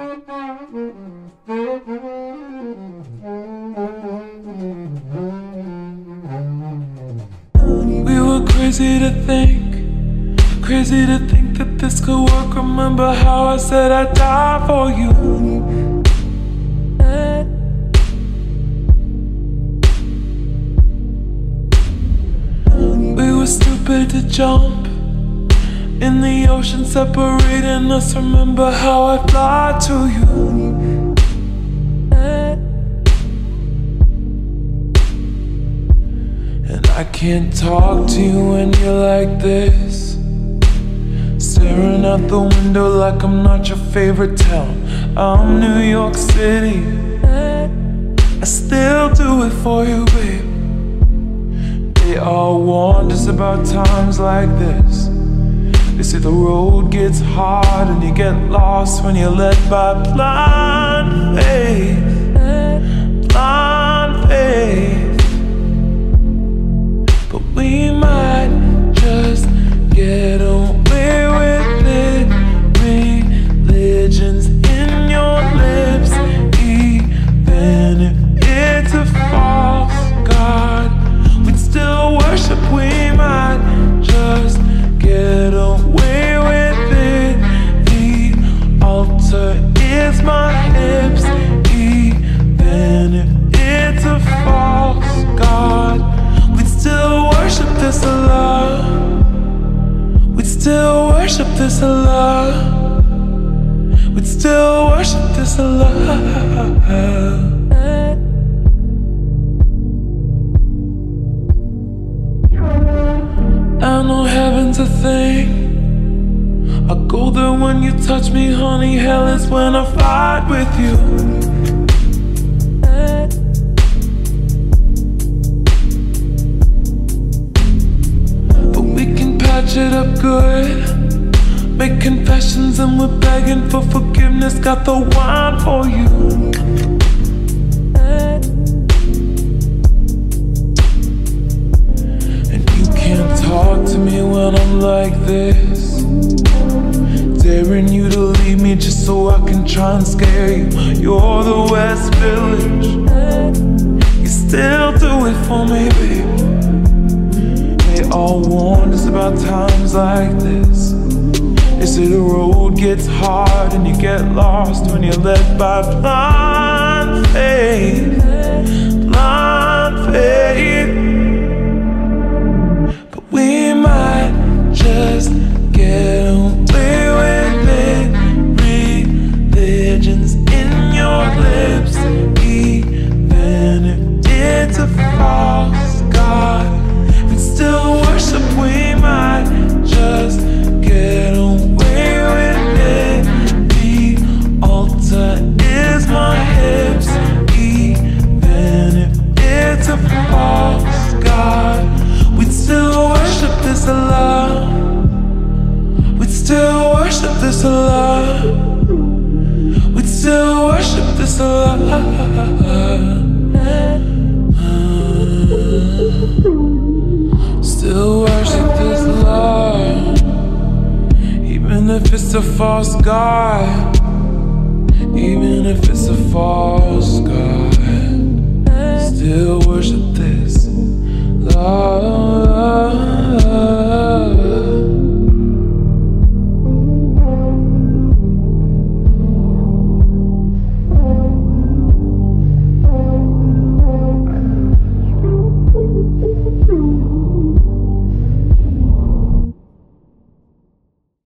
We were crazy to think, crazy to think that this could work. Remember how I said I'd die for you. We were stupid to jump in the ocean, separating us. Remember how I fly to you. And I can't talk to you when you're like this. Staring out the window like I'm not your favorite town. I'm New York City. I still do it for you, babe. They all warned us about times like this. They say the road gets hard and you get lost when you're led by blind faith. Worship this love. We'd still worship this love. I know heaven's a thing. I go there when you touch me, honey. Hell is when I fight with you. But we can patch it up good. Make confessions and we're begging for forgiveness. Got the wine for you. And you can't talk to me when I'm like this. Daring you to leave me just so I can try and scare you. You're the West Village. You still do it for me, babe. They all warned us about times like this. They say the road gets hard and you get lost when you're led by blind faith. Blind faith. this love, We'd still worship this love. Still worship this love, even if it's a false god, even if it's a false god.